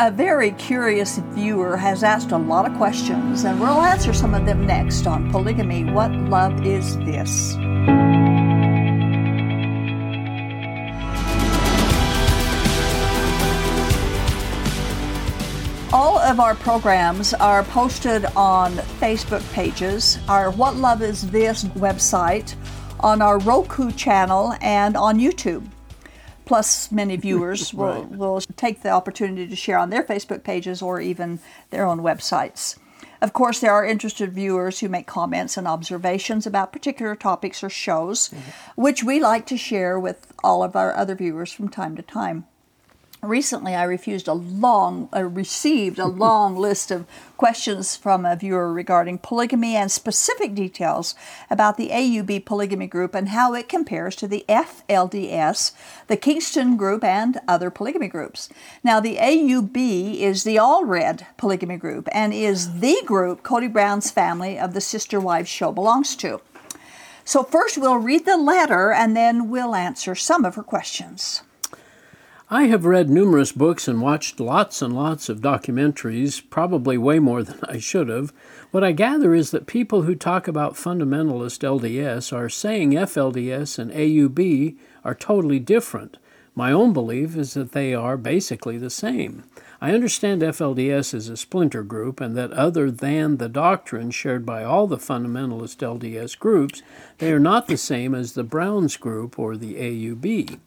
A very curious viewer has asked a lot of questions, and we'll answer some of them next on Polygamy. What Love Is This? All of our programs are posted on Facebook pages, our What Love Is This website, on our Roku channel, and on YouTube plus many viewers will, right. will take the opportunity to share on their Facebook pages or even their own websites. Of course, there are interested viewers who make comments and observations about particular topics or shows, mm-hmm. which we like to share with all of our other viewers from time to time recently I refused a long, uh, received a long list of questions from a viewer regarding polygamy and specific details about the AUB polygamy group and how it compares to the FLDS, the Kingston group, and other polygamy groups. Now, the AUB is the Allred polygamy group and is the group Cody Brown's family of the Sister Wives show belongs to. So, first we'll read the letter and then we'll answer some of her questions. I have read numerous books and watched lots and lots of documentaries, probably way more than I should have. What I gather is that people who talk about fundamentalist LDS are saying FLDS and AUB are totally different. My own belief is that they are basically the same. I understand FLDS is a splinter group and that other than the doctrine shared by all the fundamentalist LDS groups, they are not the same as the Browns group or the AUB.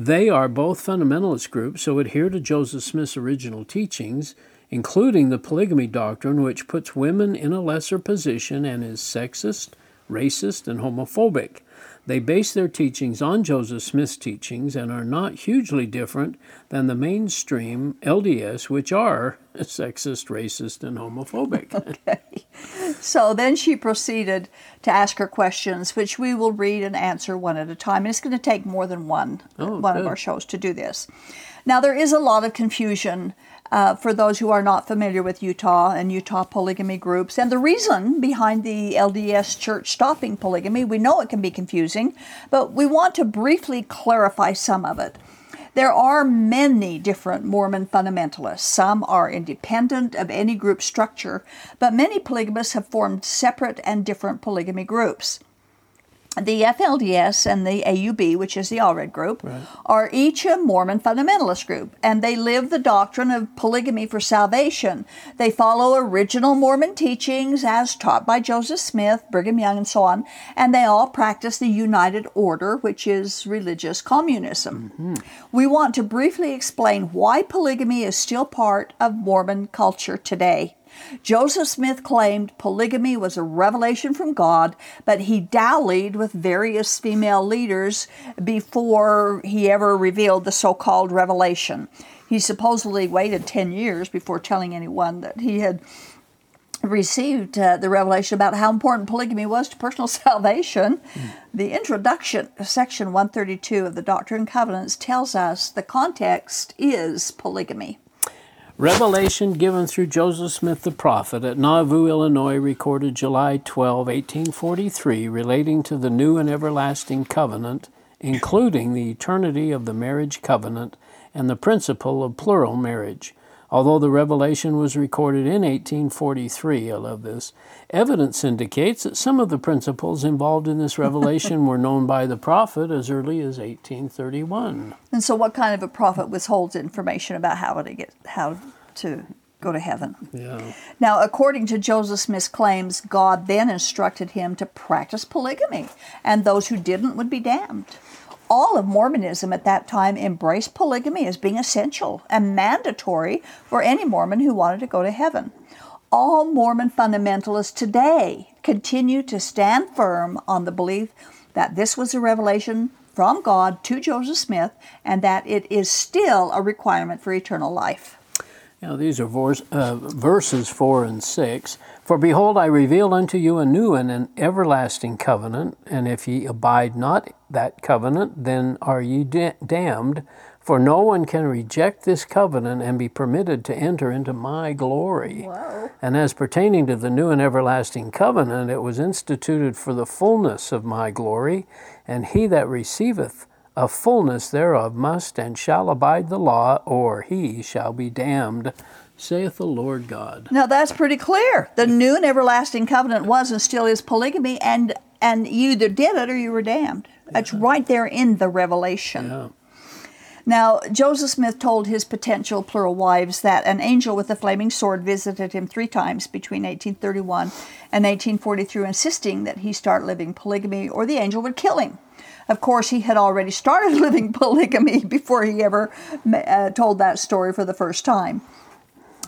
They are both fundamentalist groups, so adhere to Joseph Smith's original teachings, including the polygamy doctrine, which puts women in a lesser position and is sexist, racist, and homophobic. They base their teachings on Joseph Smith's teachings and are not hugely different than the mainstream LDS, which are sexist, racist, and homophobic. okay. So then she proceeded to ask her questions, which we will read and answer one at a time. And it's going to take more than one, oh, one of our shows to do this. Now, there is a lot of confusion uh, for those who are not familiar with Utah and Utah polygamy groups. And the reason behind the LDS church stopping polygamy, we know it can be confusing, but we want to briefly clarify some of it. There are many different Mormon fundamentalists. Some are independent of any group structure, but many polygamists have formed separate and different polygamy groups the FLDS and the AUB, which is the Allred group, right. are each a Mormon fundamentalist group, and they live the doctrine of polygamy for salvation. They follow original Mormon teachings as taught by Joseph Smith, Brigham Young, and so on, and they all practice the United Order, which is religious communism. Mm-hmm. We want to briefly explain why polygamy is still part of Mormon culture today. Joseph Smith claimed polygamy was a revelation from God, but he dallied with various female leaders before he ever revealed the so called revelation. He supposedly waited 10 years before telling anyone that he had received uh, the revelation about how important polygamy was to personal salvation. Mm. The introduction, section 132 of the Doctrine and Covenants, tells us the context is polygamy. Revelation given through Joseph Smith the prophet at Nauvoo, Illinois, recorded July 12, 1843, relating to the new and everlasting covenant, including the eternity of the marriage covenant and the principle of plural marriage. Although the revelation was recorded in 1843, I love this, evidence indicates that some of the principles involved in this revelation were known by the prophet as early as 1831. And so, what kind of a prophet withholds information about how to get how to go to heaven? Yeah. Now, according to Joseph Smith's claims, God then instructed him to practice polygamy, and those who didn't would be damned all of Mormonism at that time embraced polygamy as being essential and mandatory for any Mormon who wanted to go to heaven. All Mormon fundamentalists today continue to stand firm on the belief that this was a revelation from God to Joseph Smith and that it is still a requirement for eternal life. Now, these are verse, uh, verses 4 and 6. For behold, I reveal unto you a new and an everlasting covenant, and if ye abide not that covenant, then are ye da- damned. For no one can reject this covenant and be permitted to enter into my glory. Whoa. And as pertaining to the new and everlasting covenant, it was instituted for the fullness of my glory, and he that receiveth a fullness thereof must and shall abide the law, or he shall be damned, saith the Lord God. Now that's pretty clear. The new and everlasting covenant was and still is polygamy, and and you either did it or you were damned. That's right there in the Revelation. Yeah. Now, Joseph Smith told his potential plural wives that an angel with a flaming sword visited him three times between 1831 and 1843, insisting that he start living polygamy or the angel would kill him. Of course, he had already started living polygamy before he ever uh, told that story for the first time.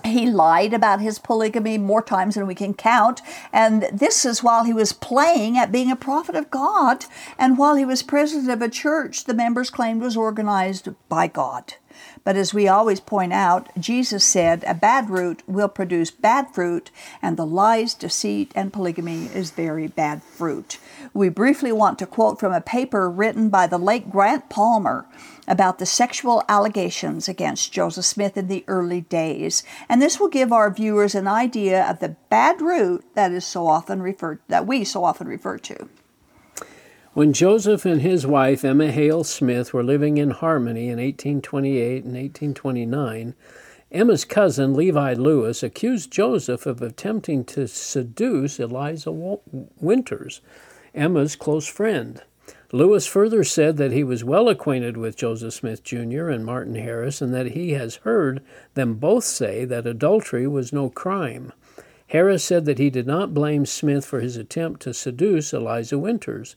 He lied about his polygamy more times than we can count, and this is while he was playing at being a prophet of God, and while he was president of a church the members claimed was organized by God. But as we always point out, Jesus said a bad root will produce bad fruit, and the lies, deceit, and polygamy is very bad fruit. We briefly want to quote from a paper written by the late Grant Palmer about the sexual allegations against Joseph Smith in the early days. And this will give our viewers an idea of the bad root that is so often referred that we so often refer to. When Joseph and his wife Emma Hale Smith were living in Harmony in 1828 and 1829, Emma's cousin Levi Lewis accused Joseph of attempting to seduce Eliza Winters, Emma's close friend. Lewis further said that he was well acquainted with Joseph Smith Jr. and Martin Harris and that he has heard them both say that adultery was no crime. Harris said that he did not blame Smith for his attempt to seduce Eliza Winters.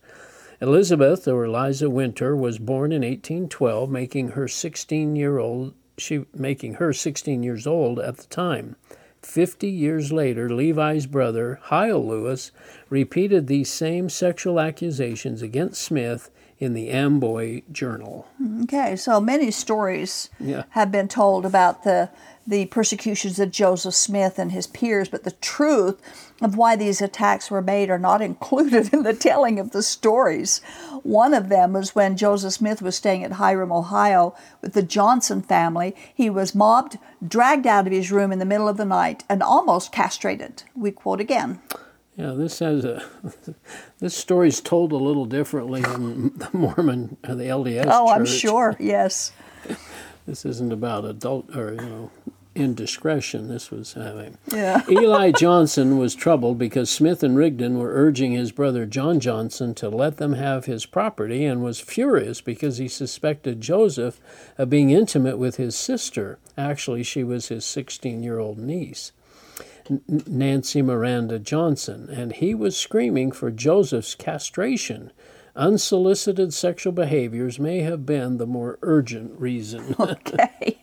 Elizabeth, or Eliza Winter, was born in 1812, making her 16 year old she making her 16 years old at the time. Fifty years later, Levi's brother, Hiel Lewis, repeated these same sexual accusations against Smith in the Amboy Journal. Okay, so many stories Yeah. have been told about the the persecutions of Joseph Smith and his peers, but the truth of why these attacks were made are not included in the telling of the stories. One of them was when Joseph Smith was staying at Hiram, Ohio with the Johnson family. He was mobbed, dragged out of his room in the middle of the night, and almost castrated. We quote again. Yeah, this has a this story's told a little differently in the Mormon, uh, the LDS Oh, I'm sure, yes. This isn't about adult or you know indiscretion. This was having. Yeah. Eli Johnson was troubled because Smith and Rigdon were urging his brother John Johnson to let them have his property and was furious because he suspected Joseph of being intimate with his sister. Actually, she was his 16 year old niece. Nancy Miranda Johnson, and he was screaming for Joseph's castration. Unsolicited sexual behaviors may have been the more urgent reason. Okay.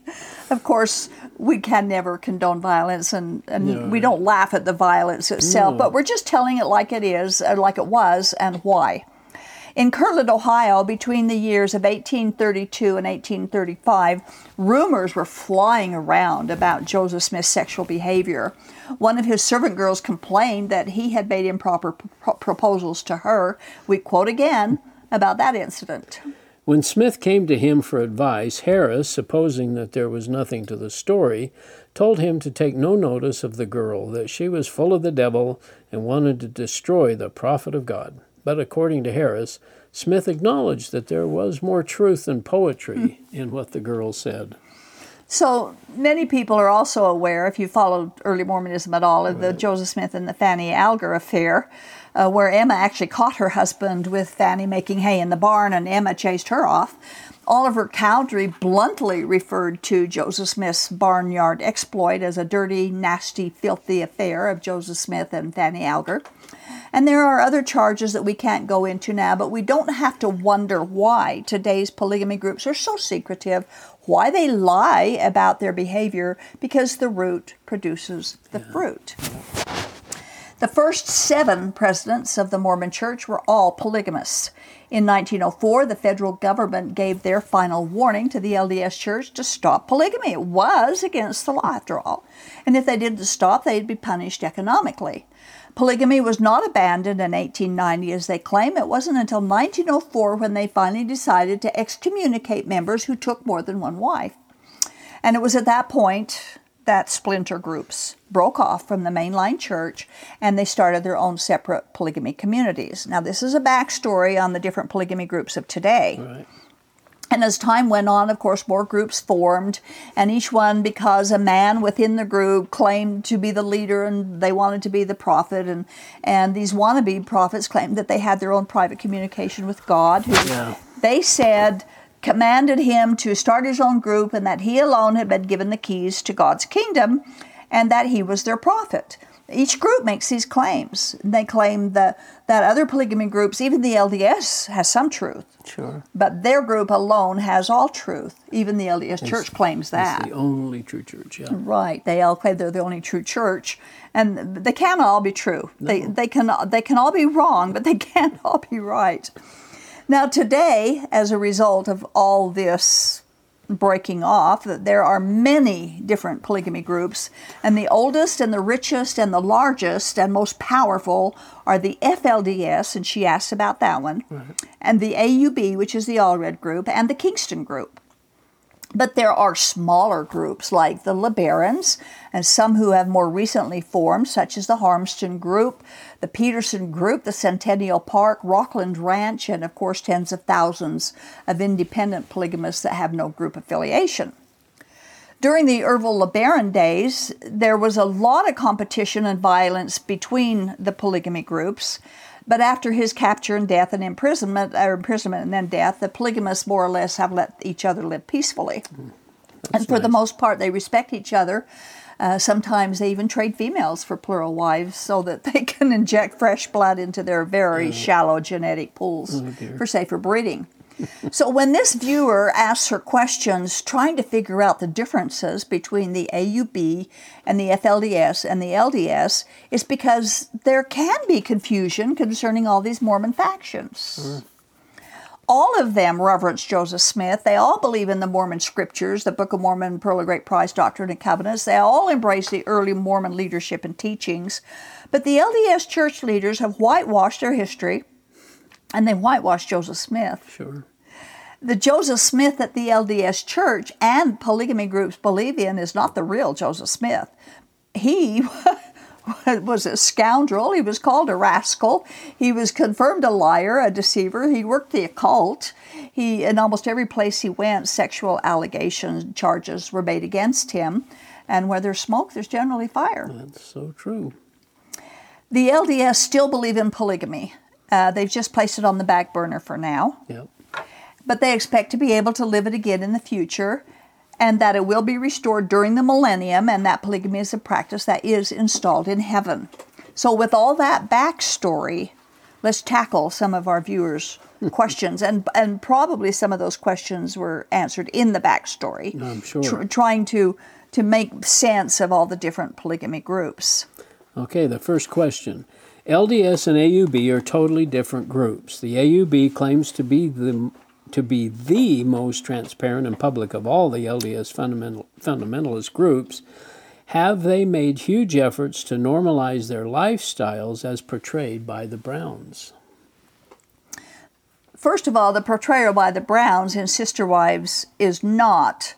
Of course, we can never condone violence and, and we don't laugh at the violence itself, but we're just telling it like it is, uh, like it was, and why. In Kirtland, Ohio, between the years of 1832 and 1835, rumors were flying around about Joseph Smith's sexual behavior. One of his servant girls complained that he had made improper pro- proposals to her. We quote again about that incident. When Smith came to him for advice, Harris, supposing that there was nothing to the story, told him to take no notice of the girl, that she was full of the devil and wanted to destroy the prophet of God. But according to Harris, Smith acknowledged that there was more truth than poetry in what the girl said. So many people are also aware, if you followed early Mormonism at all, of the Joseph Smith and the Fanny Alger affair, uh, where Emma actually caught her husband with Fanny making hay in the barn and Emma chased her off. Oliver Cowdery bluntly referred to Joseph Smith's barnyard exploit as a dirty, nasty, filthy affair of Joseph Smith and Fanny Alger. And there are other charges that we can't go into now, but we don't have to wonder why today's polygamy groups are so secretive, why they lie about their behavior, because the root produces the fruit. The first seven presidents of the Mormon Church were all polygamists. In 1904, the federal government gave their final warning to the LDS Church to stop polygamy. It was against the law, after all. And if they didn't stop, they'd be punished economically. Polygamy was not abandoned in 1890 as they claim. It wasn't until 1904 when they finally decided to excommunicate members who took more than one wife. And it was at that point that splinter groups broke off from the mainline church and they started their own separate polygamy communities. Now, this is a backstory on the different polygamy groups of today. Right. And as time went on, of course, more groups formed, and each one because a man within the group claimed to be the leader and they wanted to be the prophet, and, and these wannabe prophets claimed that they had their own private communication with God, who Yeah. they said commanded him to start his own group and that he alone had been given the keys to God's kingdom and that he was their prophet. Each group makes these claims. They claim that, that other polygamy groups, even the LDS, has some truth. Sure. But their group alone has all truth. Even the LDS Church claims It's that. the only true church, yeah. Right. They all claim they're the only true church, and they can't all be true. They they can they can all be wrong, but they can't all be right. Now today, as a result of all this breaking off, that there are many different polygamy groups, and the oldest and the richest and the largest and most powerful are the FLDS, and she asked about that one, and the AUB, which is the Allred group, and the Kingston group. But there are smaller groups like the LeBarons and some who have more recently formed, such as the Harmston Group, the Peterson Group, the Centennial Park, Rockland Ranch, and of course tens of thousands of independent polygamists that have no group affiliation. During the Ervil LeBaron days, there was a lot of competition and violence between the polygamy groups. But after his capture and death and imprisonment, or imprisonment and then death, the polygamists more or less have let each other live peacefully. Hmm. and for the most part, they respect each other. Uh, sometimes they even trade females for plural wives so that they can inject fresh blood into their very shallow genetic pools dear. for safer breeding. so when this viewer asks her questions trying to figure out the differences between the AUB and the FLDS and the LDS, it's because there can be confusion concerning all these Mormon factions. All of them reverence Joseph Smith. They all believe in the Mormon scriptures, the Book of Mormon, Pearl of Great Price, Doctrine and Covenants. They all embrace the early Mormon leadership and teachings. But the LDS church leaders have whitewashed their history, and they whitewashed Joseph Smith. Sure. The Joseph Smith that the LDS Church and polygamy groups believe in is not the real Joseph Smith. He was a scoundrel. He was called a rascal. He was confirmed a liar, a deceiver. He worked the occult. He, in almost every place he went, sexual allegations, charges were made against him. And where there's smoke, there's generally fire. That's so true. The LDS still believe in polygamy. Uh, they've just placed it on the back burner for now Yep. but they expect to be able to live it again in the future and that it will be restored during the millennium and that polygamy is a practice that is installed in heaven. So, with all that backstory, let's tackle some of our viewers' questions. And, and probably some of those questions were answered in the backstory, I'm sure. tr- trying to, to make sense of all the different polygamy groups. Okay, the first question. LDS and AUB are totally different groups. The AUB claims to be the to be the most transparent and public of all the LDS fundamental, fundamentalist groups. Have they made huge efforts to normalize their lifestyles as portrayed by the Browns? First of all, the portrayal by the Browns in Sister Wives is not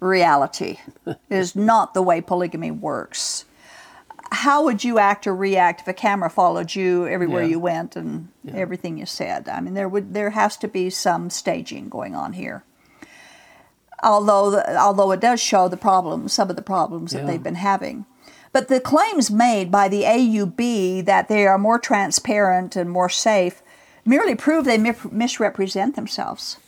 reality. it is not the way polygamy works. How would you act or react if a camera followed you everywhere Yeah. you went and everything you said? I mean, there would there has to be some staging going on here. Although the, although it does show the problems, some of the problems that Yeah. they've been having. But the claims made by the AUB that they are more transparent and more safe merely prove they mi- misrepresent themselves.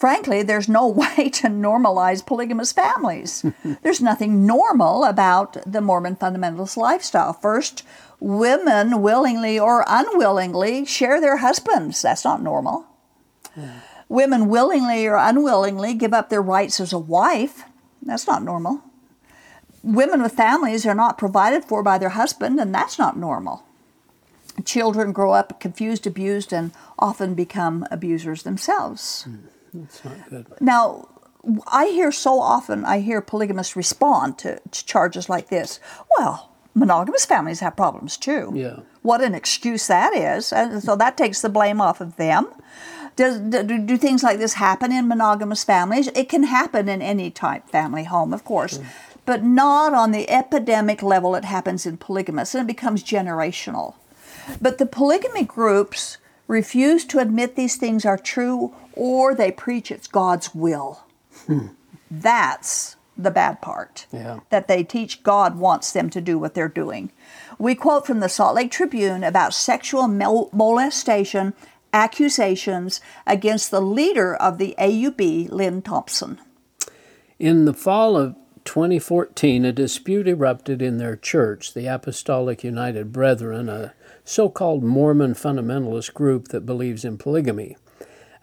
Frankly, there's no way to normalize polygamous families. there's nothing normal about the Mormon fundamentalist lifestyle. First, women willingly or unwillingly share their husbands. That's not normal. Hmm. Women willingly or unwillingly give up their rights as a wife. That's not normal. Women with families are not provided for by their husband, and that's not normal. Children grow up confused, abused, and often become abusers themselves. Hmm. That's not good. Now, I hear so often, I hear polygamists respond to, to charges like this. Well, monogamous families have problems too. Yeah. What an excuse that is. And so that takes the blame off of them. Does, do, do things like this happen in monogamous families? It can happen in any type family home, of course, but not on the epidemic level it happens in polygamous, and it becomes generational. But the polygamy groups refuse to admit these things are true, or they preach it's God's will. Hmm. That's the bad part. Yeah. That they teach God wants them to do what they're doing. We quote from the Salt Lake Tribune about sexual mol- molestation accusations against the leader of the AUB, Lynn Thompson. In the fall of 2014, a dispute erupted in their church, the Apostolic United Brethren, a so called Mormon fundamentalist group that believes in polygamy.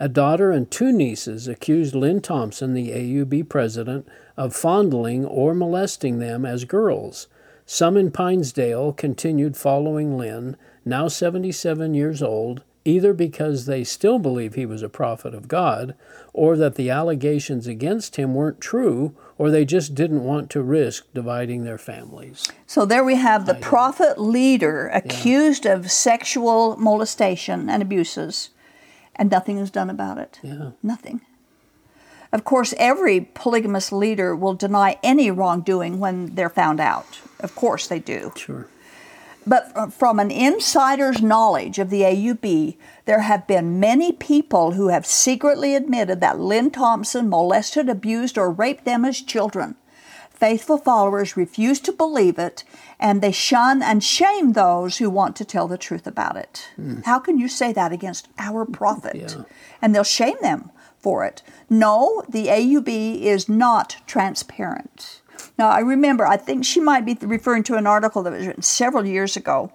A daughter and two nieces accused Lynn Thompson, the AUB president, of fondling or molesting them as girls. Some in Pinesdale continued following Lynn, now 77 years old, either because they still believe he was a prophet of God, or that the allegations against him weren't true, or they just didn't want to risk dividing their families. So there we have the prophet leader accused yeah. of sexual molestation and abuses, and nothing is done about it. Yeah. Nothing. Of course, every polygamous leader will deny any wrongdoing when they're found out. Of course, they do. Sure. But from an insider's knowledge of the AUB, there have been many people who have secretly admitted that Lynn Thompson molested, abused, or raped them as children. Faithful followers refuse to believe it, and they shun and shame those who want to tell the truth about it. Mm. How can you say that against our prophet? Yeah. And they'll shame them for it. No, the AUB is not transparent. Now, I remember, I think she might be referring to an article that was written several years ago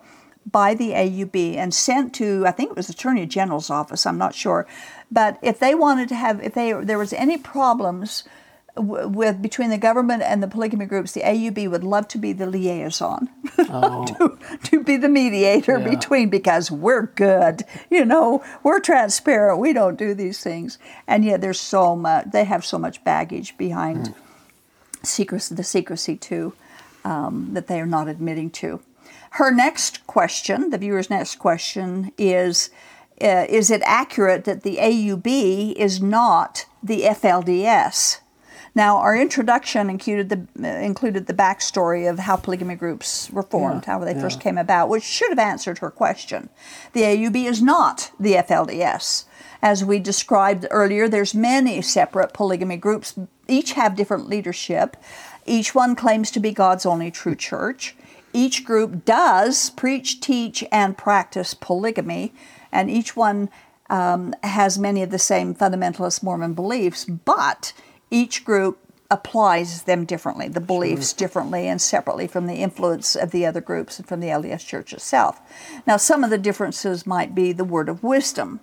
by the AUB and sent to, I think it was the Attorney General's office, I'm not sure. But if they wanted to have, if they, there was any problems with between the government and the polygamy groups, the AUB would love to be the liaison, oh. to, to be the mediator yeah. between because we're good, you know, we're transparent, we don't do these things, and yet there's so much, they have so much baggage behind mm secrecy, the secrecy too, um, that they are not admitting to. Her next question, the viewer's next question, is uh, Is it accurate that the AUB is not the FLDS? Now, our introduction included the uh, included the backstory of how polygamy groups were formed, yeah, how they yeah. first came about, which should have answered her question. The AUB is not the FLDS. As we described earlier, there's many separate polygamy groups. Each have different leadership. Each one claims to be God's only true church. Each group does preach, teach, and practice polygamy, and each one um, has many of the same fundamentalist Mormon beliefs, but each group applies them differently, the beliefs sure. differently and separately from the influence of the other groups and from the LDS Church itself. Now, some of the differences might be the word of wisdom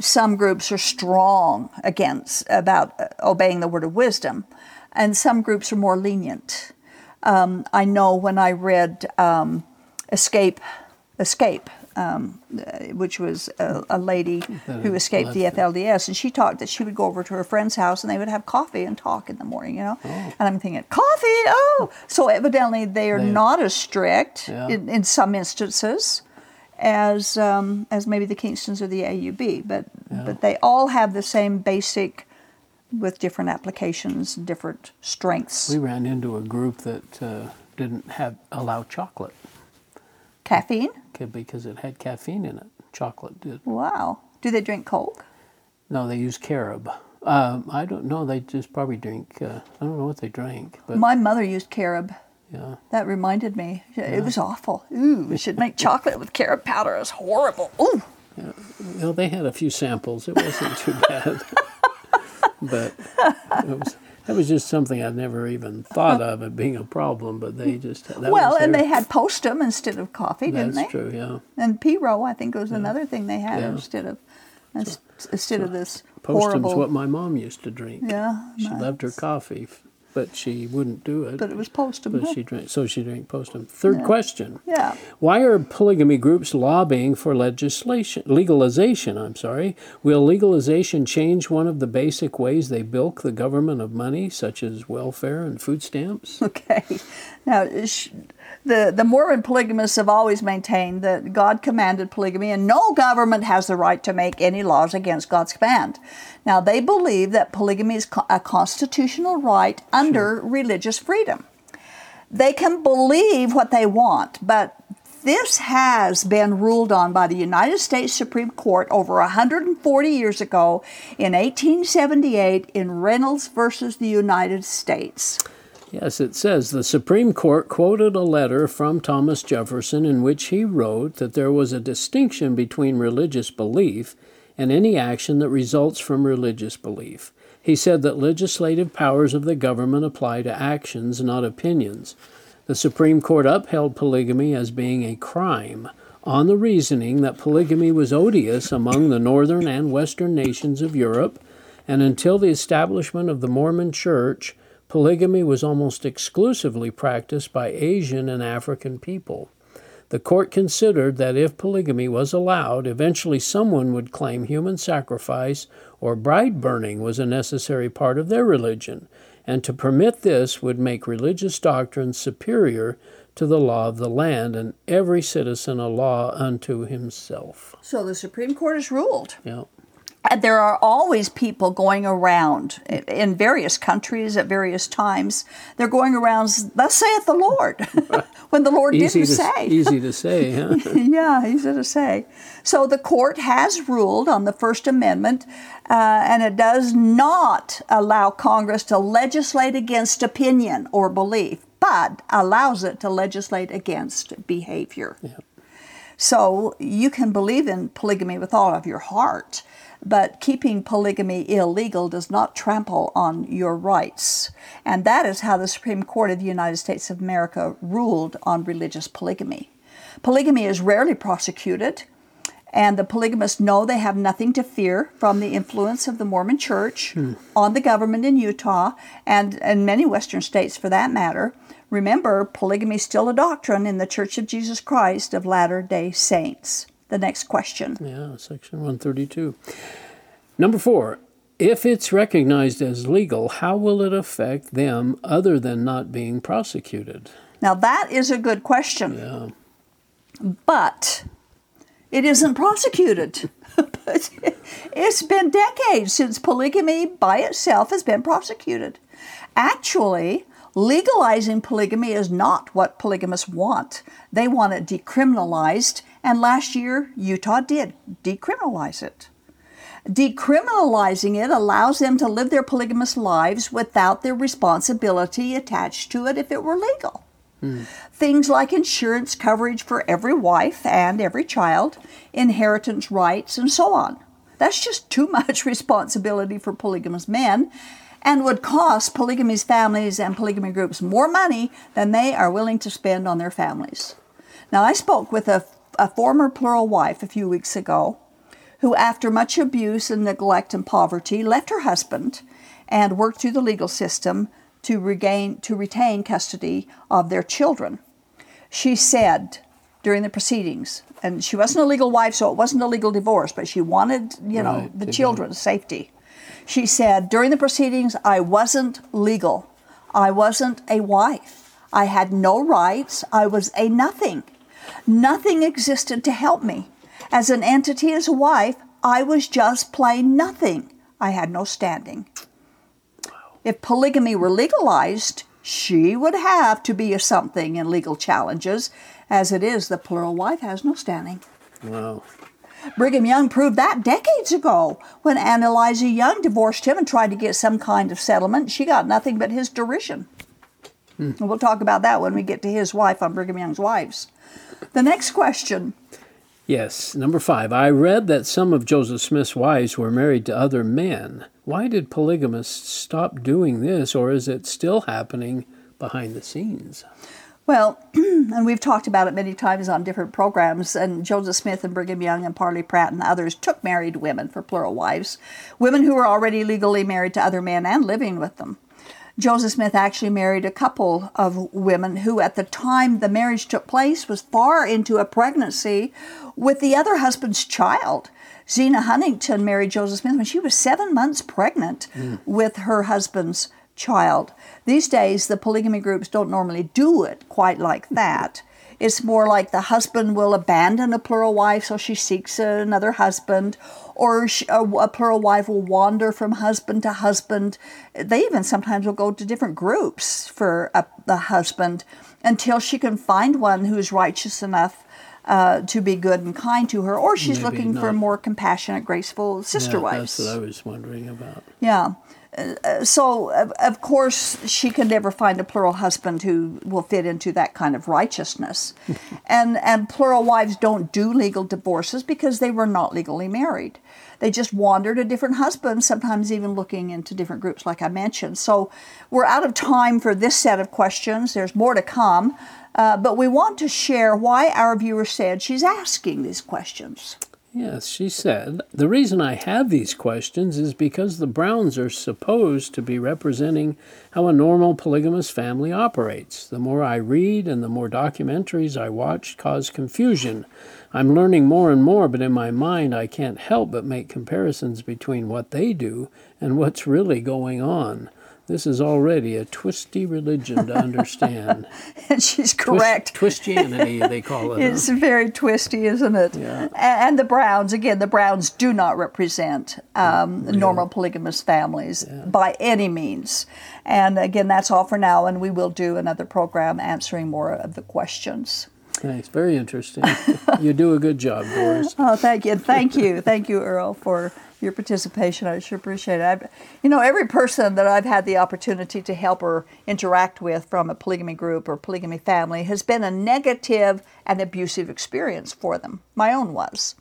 some groups are strong against about obeying the word of wisdom, and some groups are more lenient. Um, I know when I read um, Escape, Escape, um, which was a, a lady who escaped the FLDS, and she talked that she would go over to her friend's house and they would have coffee and talk in the morning, you know. Oh. And I'm thinking, coffee, oh! So evidently they are they, not as strict yeah. in, in some instances as um, as maybe the Kingstons or the AUB, but yeah. but they all have the same basic, with different applications, different strengths. We ran into a group that uh, didn't have allow chocolate. Caffeine? Okay, Because it had caffeine in it. Chocolate did. Wow. Do they drink Coke? No, they use carob. Um, I don't know. They just probably drink. Uh, I don't know what they drink. But my mother used carob. Yeah. That reminded me. Yeah. It was awful. Ooh, we should make chocolate with carob powder. It's horrible. Ooh. Yeah. Well, they had a few samples. It wasn't too bad. but it was, that was just something I'd never even thought of it being a problem. But they just well, and they had postum instead of coffee, didn't That's they? That's true. Yeah. And Pero, I think, was yeah. another thing they had instead of so, instead so of this postum's horrible. what my mom used to drink. Yeah. She loved her coffee but she wouldn't do it. But it was postum. But she drank, so she drank postum. Third yeah. question. Yeah. Why are polygamy groups lobbying for legislation, legalization? I'm sorry. Will legalization change one of the basic ways they bilk the government of money, such as welfare and food stamps? Okay. Now, the, the Mormon polygamists have always maintained that God commanded polygamy and no government has the right to make any laws against God's command. Now, they believe that polygamy is a constitutional right under sure. religious freedom. They can believe what they want, but this has been ruled on by the United States Supreme Court over 140 years ago in 1878 in Reynolds versus the United States. Yes, it says the Supreme Court quoted a letter from Thomas Jefferson in which he wrote that there was a distinction between religious belief and any action that results from religious belief. He said that legislative powers of the government apply to actions, not opinions. The Supreme Court upheld polygamy as being a crime on the reasoning that polygamy was odious among the northern and western nations of Europe, and until the establishment of the Mormon Church, polygamy was almost exclusively practiced by Asian and African people. The court considered that if polygamy was allowed, eventually someone would claim human sacrifice or bride burning was a necessary part of their religion, and to permit this would make religious doctrine superior to the law of the land, and every citizen a law unto himself. So the Supreme Court has ruled. Yeah. And there are always people going around in various countries at various times. They're going around, thus saith the Lord, when the Lord Easy didn't to, say. easy to say, huh? yeah, easy to say. So the court has ruled on the First Amendment, uh, and it does not allow Congress to legislate against opinion or belief, but allows it to legislate against behavior. Yeah. So you can believe in polygamy with all of your heart, but keeping polygamy illegal does not trample on your rights. And that is how the Supreme Court of the United States of America ruled on religious polygamy. Polygamy is rarely prosecuted, and the polygamists know they have nothing to fear from the influence of the Mormon Church hmm. on the government in Utah and in many Western states for that matter. Remember, polygamy is still a doctrine in the Church of Jesus Christ of Latter day Saints. The next question. Yeah, section 132. Number four, if it's recognized as legal, how will it affect them other than not being prosecuted? Now, that is a good question. Yeah. but it isn't prosecuted. but it's been decades since polygamy by itself has been prosecuted. Actually, legalizing polygamy is not what polygamists want. They want it decriminalized, and last year Utah did decriminalize it. Decriminalizing it allows them to live their polygamous lives without their responsibility attached to it if it were legal. Hmm. Things like insurance coverage for every wife and every child, inheritance rights, and so on. That's just too much responsibility for polygamous men and would cost polygamous families and polygamy groups more money than they are willing to spend on their families. Now, I spoke with a, a former plural wife a few weeks ago who, after much abuse and neglect and poverty, left her husband and worked through the legal system to regain to retain custody of their children. She said during the proceedings, and she wasn't a legal wife, so it wasn't a legal divorce, but she wanted, you know, Right, the children's safety. She said, during the proceedings, I wasn't legal. I wasn't a wife. I had no rights. I was a nothing. Nothing existed to help me. As an entity, as a wife, I was just plain nothing. I had no standing. If polygamy were legalized, she would have to be a something in legal challenges. As it is, the plural wife has no standing. Wow. Brigham Young proved that decades ago when Ann Eliza Young divorced him and tried to get some kind of settlement. She got nothing but his derision. And we'll talk about that when we get to his wife on Brigham Young's wives. The next question Yes, number five. I read that some of Joseph Smith's wives were married to other men. Why did polygamists stop doing this, or is it still happening behind the scenes? Well, and we've talked about it many times on different programs, and Joseph Smith and Brigham Young and Parley Pratt and others took married women for plural wives, women who were already legally married to other men and living with them. Joseph Smith actually married a couple of women who, at the time the marriage took place, was far into a pregnancy with the other husband's child. Zina Huntington married Joseph Smith when she was seven months pregnant hmm. with her husband's child. These days, the polygamy groups don't normally do it quite like that. It's more like the husband will abandon a plural wife, so she seeks another husband, or a plural wife will wander from husband to husband. They even sometimes will go to different groups for a, the husband until she can find one who's righteous enough uh, to be good and kind to her, or she's Maybe looking not. for more compassionate, graceful sister yeah, wives. That's what I was wondering about. Yeah. So, of course, she can never find a plural husband who will fit into that kind of righteousness. and, and plural wives don't do legal divorces because they were not legally married. They just wandered a different husband, sometimes even looking into different groups, like I mentioned. So, we're out of time for this set of questions. There's more to come. Uh, but we want to share why our viewer said she's asking these questions. Yes, she said, The reason I have these questions is because the Browns are supposed to be representing how a normal polygamous family operates. The more I read and the more documentaries I watch cause confusion. I'm learning more and more, but in my mind I can't help but make comparisons between what they do and what's really going on. This is already a twisty religion to understand. and she's correct. Twist, Twistianity, they call it. It's huh? very twisty, isn't it? Yeah. And the Browns, again, the Browns do not represent um, yeah. normal polygamous families yeah. by any means. And again, that's all for now, and we will do another program answering more of the questions. Thanks. Very interesting. you do a good job, Doris. Oh, thank you. Thank you. Thank you, Earl, for your participation. I sure appreciate it. I've, you know, every person that I've had the opportunity to help or interact with from a polygamy group or polygamy family has been a negative and abusive experience for them. My own was.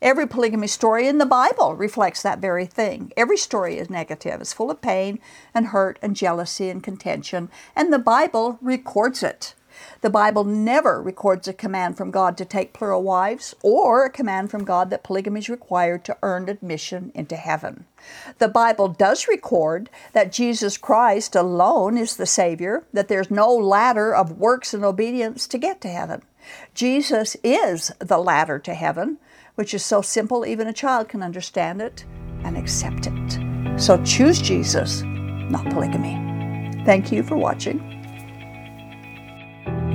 Every polygamy story in the Bible reflects that very thing. Every story is negative, it's full of pain and hurt and jealousy and contention, and the Bible records it. The Bible never records a command from God to take plural wives or a command from God that polygamy is required to earn admission into heaven. The Bible does record that Jesus Christ alone is the Savior, that there's no ladder of works and obedience to get to heaven. Jesus is the ladder to heaven, which is so simple even a child can understand it and accept it. So choose Jesus, not polygamy. Thank you for watching.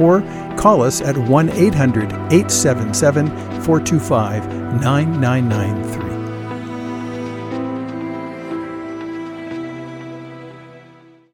or call us at 1 800 877 425 9993.